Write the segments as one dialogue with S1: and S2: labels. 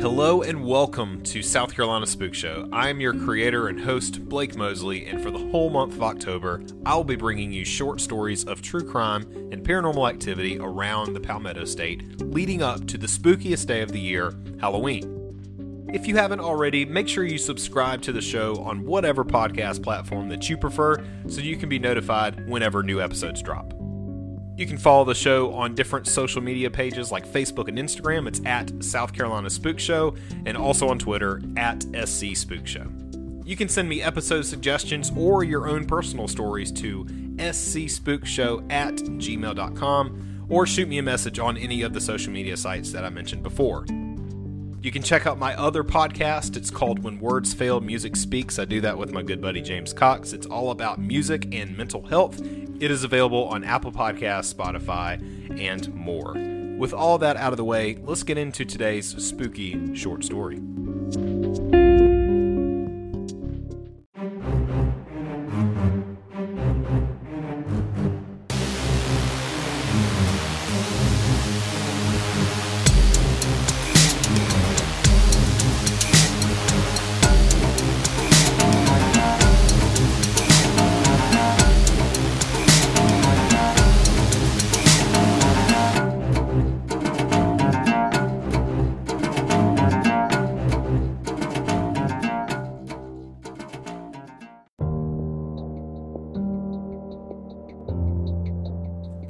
S1: Hello and welcome to South Carolina Spook Show. I am your creator and host, Blake Mosley, and for the whole month of October, I'll be bringing you short stories of true crime and paranormal activity around the Palmetto State, leading up to the spookiest day of the year, Halloween. If you haven't already, make sure you subscribe to the show on whatever podcast platform that you prefer so you can be notified whenever new episodes drop. You can follow the show on different social media pages like Facebook and Instagram. It's at South Carolina Spook Show, and also on Twitter at SC Spook Show. You can send me episode suggestions or your own personal stories to scspookshow at gmail.com or shoot me a message on any of the social media sites that I mentioned before. You can check out my other podcast. It's called When Words Fail, Music Speaks. I do that with my good buddy James Cox. It's all about music and mental health. It is available on Apple Podcasts, Spotify, and more. With all that out of the way, let's get into today's spooky short story.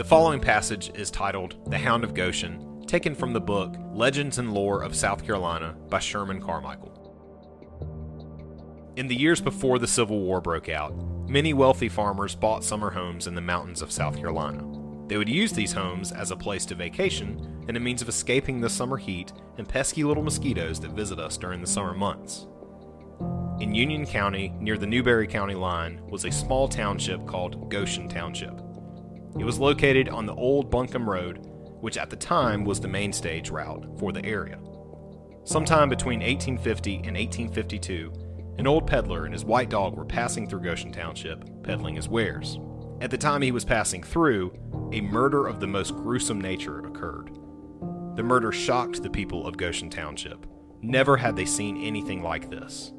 S1: The following passage is titled The Hound of Goshen, taken from the book Legends and Lore of South Carolina by Sherman Carmichael. In the years before the Civil War broke out, many wealthy farmers bought summer homes in the mountains of South Carolina. They would use these homes as a place to vacation and a means of escaping the summer heat and pesky little mosquitoes that visit us during the summer months. In Union County, near the Newberry County line, was a small township called Goshen Township. It was located on the old Buncombe Road, which at the time was the main stage route for the area. Sometime between 1850 and 1852, an old peddler and his white dog were passing through Goshen Township, peddling his wares. At the time he was passing through, a murder of the most gruesome nature occurred. The murder shocked the people of Goshen Township. Never had they seen anything like this.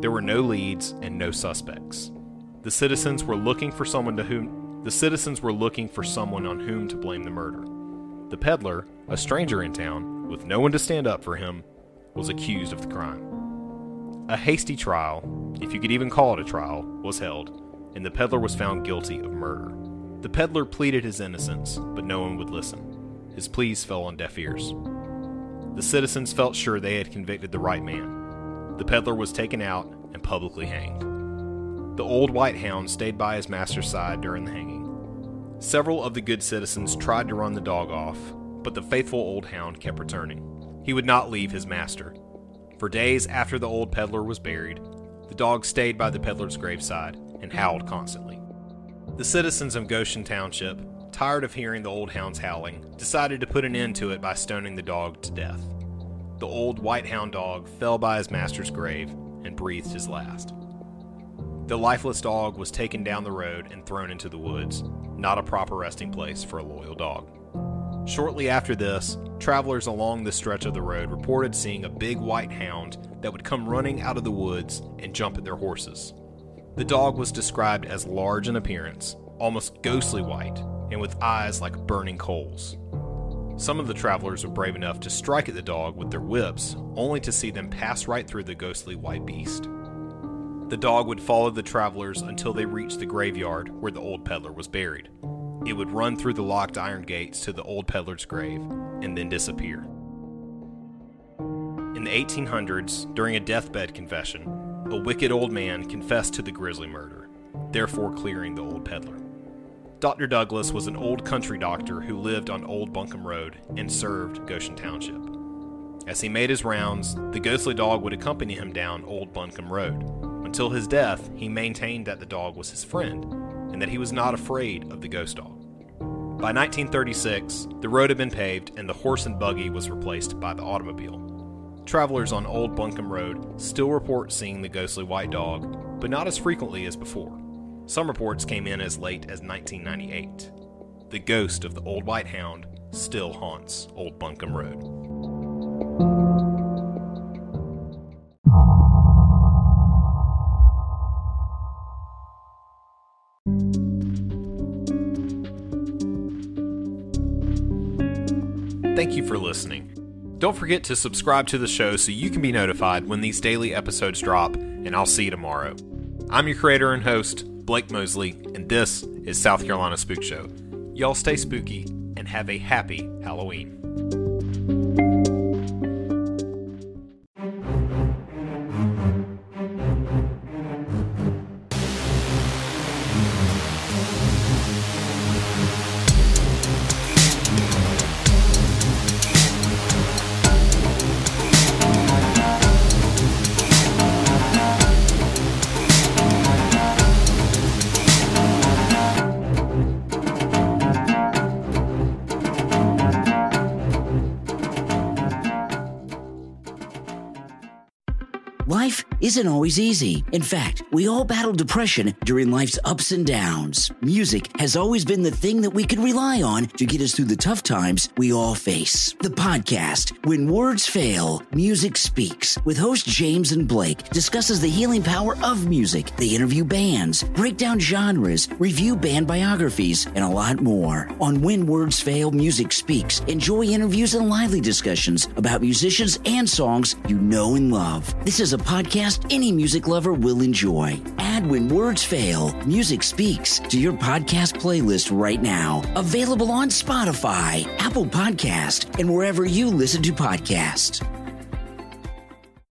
S1: There were no leads and no suspects. The citizens were looking for someone to whom the citizens were looking for someone on whom to blame the murder. The peddler, a stranger in town, with no one to stand up for him, was accused of the crime. A hasty trial, if you could even call it a trial, was held, and the peddler was found guilty of murder. The peddler pleaded his innocence, but no one would listen. His pleas fell on deaf ears. The citizens felt sure they had convicted the right man. The peddler was taken out and publicly hanged. The old white hound stayed by his master's side during the hanging. Several of the good citizens tried to run the dog off, but the faithful old hound kept returning. He would not leave his master. For days after the old peddler was buried, the dog stayed by the peddler's graveside and howled constantly. The citizens of Goshen Township, tired of hearing the old hound's howling, decided to put an end to it by stoning the dog to death. The old white hound dog fell by his master's grave and breathed his last. The lifeless dog was taken down the road and thrown into the woods, not a proper resting place for a loyal dog. Shortly after this, travelers along the stretch of the road reported seeing a big white hound that would come running out of the woods and jump at their horses. The dog was described as large in appearance, almost ghostly white, and with eyes like burning coals. Some of the travelers were brave enough to strike at the dog with their whips, only to see them pass right through the ghostly white beast. The dog would follow the travelers until they reached the graveyard where the old peddler was buried. It would run through the locked iron gates to the old peddler's grave and then disappear. In the 1800s, during a deathbed confession, a wicked old man confessed to the grisly murder, therefore clearing the old peddler. Dr. Douglas was an old country doctor who lived on Old Buncombe Road and served Goshen Township. As he made his rounds, the ghostly dog would accompany him down Old Buncombe Road. Until his death, he maintained that the dog was his friend and that he was not afraid of the ghost dog. By 1936, the road had been paved and the horse and buggy was replaced by the automobile. Travelers on Old Buncombe Road still report seeing the ghostly white dog, but not as frequently as before. Some reports came in as late as 1998. The ghost of the old white hound still haunts Old Buncombe Road. Thank you for listening. Don't forget to subscribe to the show so you can be notified when these daily episodes drop, and I'll see you tomorrow. I'm your creator and host, Blake Mosley, and this is South Carolina Spook Show. Y'all stay spooky and have a happy Halloween.
S2: Isn't always easy. In fact, we all battle depression during life's ups and downs. Music has always been the thing that we can rely on to get us through the tough times we all face. The podcast, When Words Fail, Music Speaks, with host James and Blake, discusses the healing power of music. They interview bands, break down genres, review band biographies, and a lot more. On When Words Fail, Music Speaks, enjoy interviews and lively discussions about musicians and songs you know and love. This is a podcast any music lover will enjoy. Add When Words Fail, Music Speaks to your podcast playlist right now. Available on Spotify, Apple Podcast, and wherever you listen to podcasts.